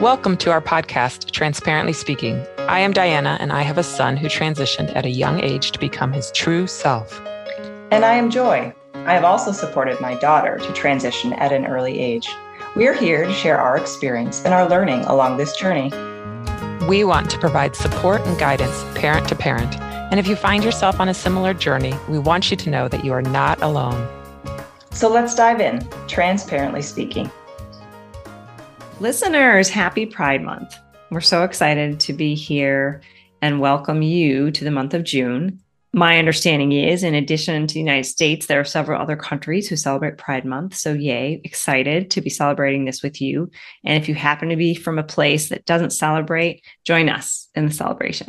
Welcome to our podcast, Transparently Speaking. I am Diana, and I have a son who transitioned at a young age to become his true self. And I am Joy. I have also supported my daughter to transition at an early age. We are here to share our experience and our learning along this journey. We want to provide support and guidance parent to parent. And if you find yourself on a similar journey, we want you to know that you are not alone. So let's dive in, transparently speaking. Listeners, happy Pride Month. We're so excited to be here and welcome you to the month of June. My understanding is, in addition to the United States, there are several other countries who celebrate Pride Month. So, yay, excited to be celebrating this with you. And if you happen to be from a place that doesn't celebrate, join us in the celebration.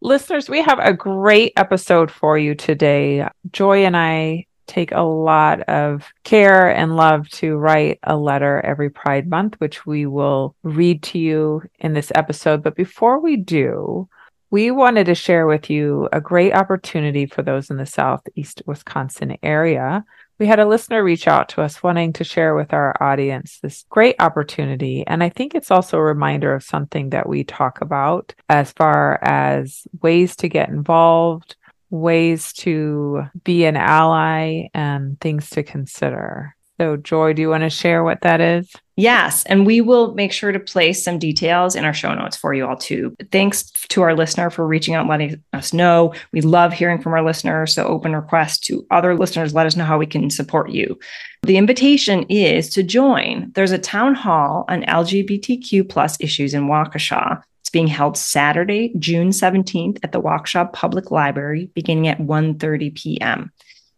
Listeners, we have a great episode for you today. Joy and I take a lot of care and love to write a letter every Pride Month, which we will read to you in this episode. But before we do, we wanted to share with you a great opportunity for those in the Southeast Wisconsin area. We had a listener reach out to us wanting to share with our audience this great opportunity. And I think it's also a reminder of something that we talk about as far as ways to get involved, ways to be an ally and things to consider. So, Joy, do you want to share what that is? Yes. And we will make sure to place some details in our show notes for you all too. Thanks to our listener for reaching out and letting us know. We love hearing from our listeners. So, open request to other listeners. Let us know how we can support you. The invitation is to join. There's a town hall on LGBTQ plus issues in Waukesha it's being held Saturday, June 17th at the Waukesha Public Library beginning at 1:30 p.m.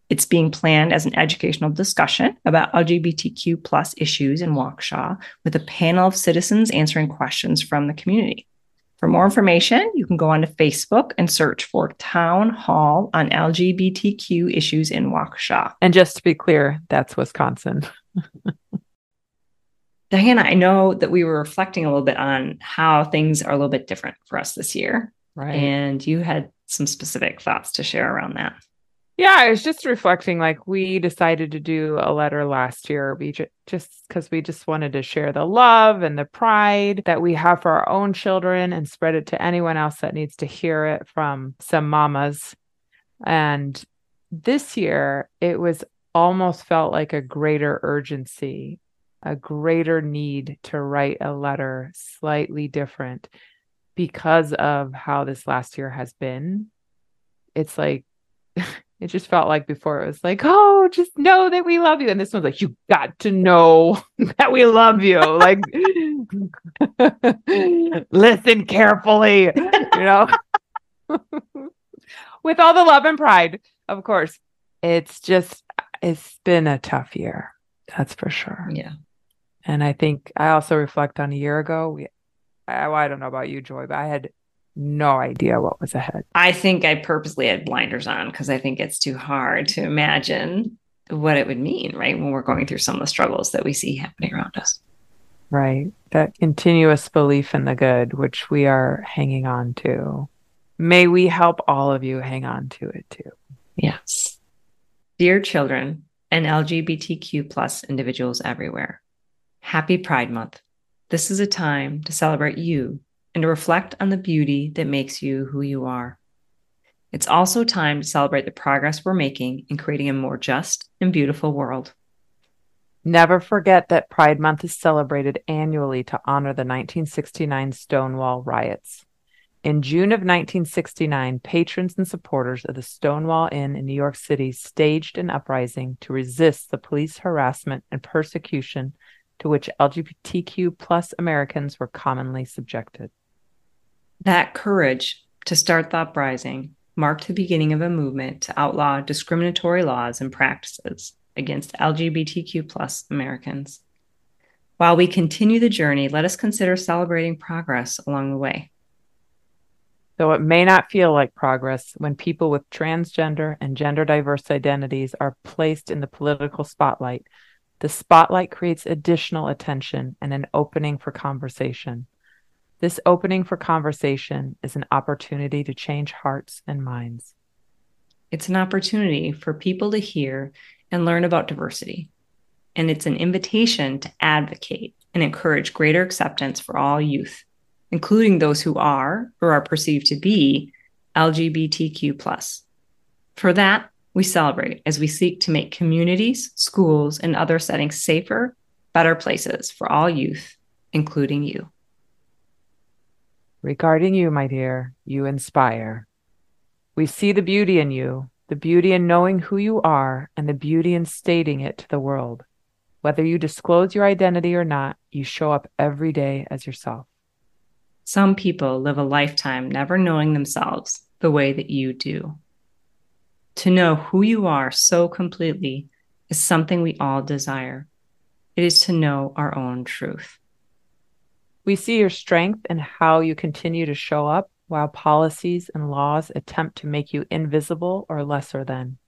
It's being planned as an educational discussion about LGBTQ plus issues in Waukesha with a panel of citizens answering questions from the community. For more information, you can go onto Facebook and search for Town Hall on LGBTQ issues in Waukesha. And just to be clear, that's Wisconsin. Diana, I know that we were reflecting a little bit on how things are a little bit different for us this year. Right. And you had some specific thoughts to share around that. Yeah, I was just reflecting like we decided to do a letter last year we ju- just because we just wanted to share the love and the pride that we have for our own children and spread it to anyone else that needs to hear it from some mamas. And this year it was almost felt like a greater urgency a greater need to write a letter slightly different because of how this last year has been. It's like, it just felt like before it was like, oh, just know that we love you. And this one's like, you got to know that we love you. Like, listen carefully, you know, with all the love and pride, of course. It's just, it's been a tough year. That's for sure. Yeah. And I think I also reflect on a year ago. We, I, I don't know about you, Joy, but I had no idea what was ahead. I think I purposely had blinders on because I think it's too hard to imagine what it would mean, right? When we're going through some of the struggles that we see happening around us. Right. That continuous belief in the good, which we are hanging on to. May we help all of you hang on to it too. Yes. Dear children and LGBTQ plus individuals everywhere. Happy Pride Month. This is a time to celebrate you and to reflect on the beauty that makes you who you are. It's also time to celebrate the progress we're making in creating a more just and beautiful world. Never forget that Pride Month is celebrated annually to honor the 1969 Stonewall riots. In June of 1969, patrons and supporters of the Stonewall Inn in New York City staged an uprising to resist the police harassment and persecution to which LGBTQ plus Americans were commonly subjected. That courage to start the uprising marked the beginning of a movement to outlaw discriminatory laws and practices against LGBTQ plus Americans. While we continue the journey, let us consider celebrating progress along the way. Though it may not feel like progress when people with transgender and gender diverse identities are placed in the political spotlight, the spotlight creates additional attention and an opening for conversation. This opening for conversation is an opportunity to change hearts and minds. It's an opportunity for people to hear and learn about diversity. and it's an invitation to advocate and encourage greater acceptance for all youth, including those who are or are perceived to be LGBTQ. For that, we celebrate as we seek to make communities, schools, and other settings safer, better places for all youth, including you. Regarding you, my dear, you inspire. We see the beauty in you, the beauty in knowing who you are, and the beauty in stating it to the world. Whether you disclose your identity or not, you show up every day as yourself. Some people live a lifetime never knowing themselves the way that you do. To know who you are so completely is something we all desire. It is to know our own truth. We see your strength and how you continue to show up while policies and laws attempt to make you invisible or lesser than.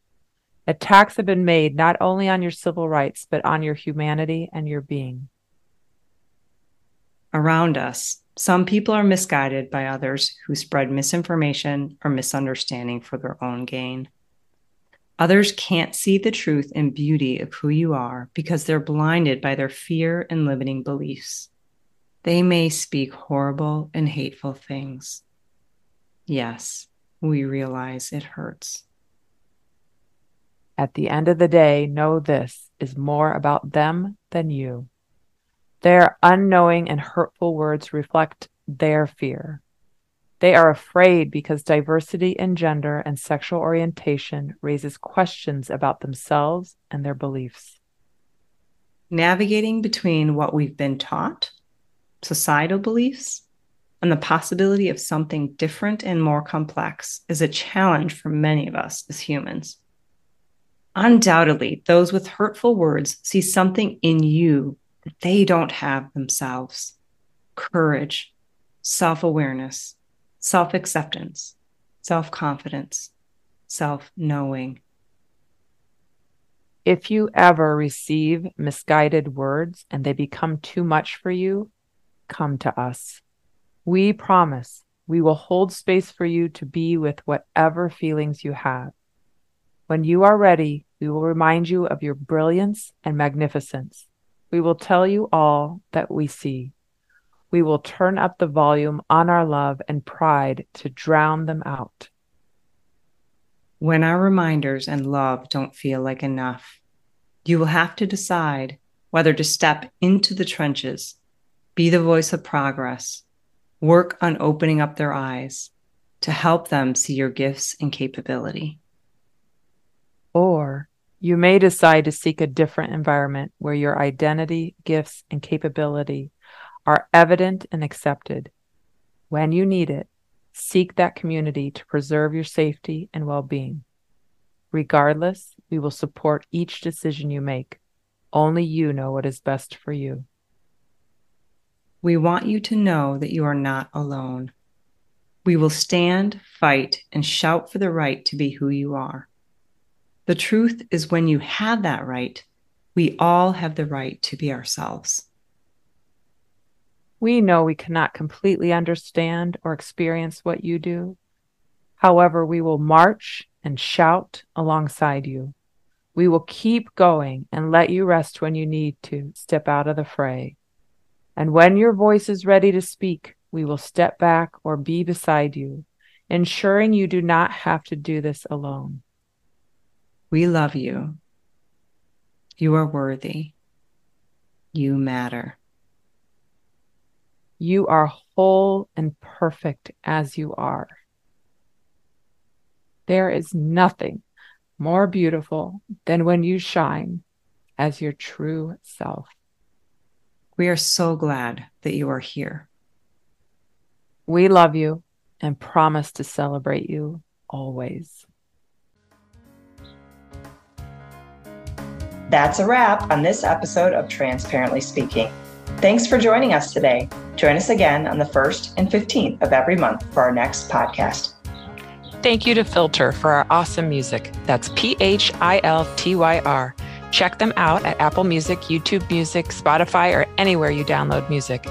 Attacks have been made not only on your civil rights, but on your humanity and your being. Around us, some people are misguided by others who spread misinformation or misunderstanding for their own gain. Others can't see the truth and beauty of who you are because they're blinded by their fear and limiting beliefs. They may speak horrible and hateful things. Yes, we realize it hurts. At the end of the day, know this is more about them than you. Their unknowing and hurtful words reflect their fear. They are afraid because diversity in gender and sexual orientation raises questions about themselves and their beliefs. Navigating between what we've been taught, societal beliefs, and the possibility of something different and more complex is a challenge for many of us as humans. Undoubtedly, those with hurtful words see something in you that they don't have themselves courage, self awareness, self acceptance, self confidence, self knowing. If you ever receive misguided words and they become too much for you, come to us. We promise we will hold space for you to be with whatever feelings you have. When you are ready, we will remind you of your brilliance and magnificence. We will tell you all that we see. We will turn up the volume on our love and pride to drown them out. When our reminders and love don't feel like enough, you will have to decide whether to step into the trenches, be the voice of progress, work on opening up their eyes to help them see your gifts and capability. Or you may decide to seek a different environment where your identity, gifts, and capability are evident and accepted. When you need it, seek that community to preserve your safety and well being. Regardless, we will support each decision you make. Only you know what is best for you. We want you to know that you are not alone. We will stand, fight, and shout for the right to be who you are. The truth is, when you have that right, we all have the right to be ourselves. We know we cannot completely understand or experience what you do. However, we will march and shout alongside you. We will keep going and let you rest when you need to step out of the fray. And when your voice is ready to speak, we will step back or be beside you, ensuring you do not have to do this alone. We love you. You are worthy. You matter. You are whole and perfect as you are. There is nothing more beautiful than when you shine as your true self. We are so glad that you are here. We love you and promise to celebrate you always. That's a wrap on this episode of Transparently Speaking. Thanks for joining us today. Join us again on the 1st and 15th of every month for our next podcast. Thank you to Philtyr for our awesome music. That's P H I L T Y R. Check them out at Apple Music, YouTube Music, Spotify, or anywhere you download music.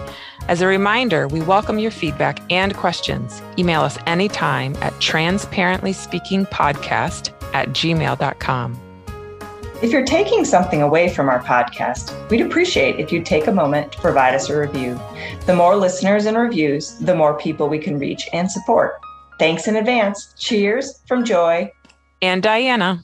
As a reminder, we welcome your feedback and questions. Email us anytime at transparentlyspeakingpodcast at gmail.com. If you're taking something away from our podcast, we'd appreciate if you'd take a moment to provide us a review. The more listeners and reviews, the more people we can reach and support. Thanks in advance. Cheers from Joy and Diana.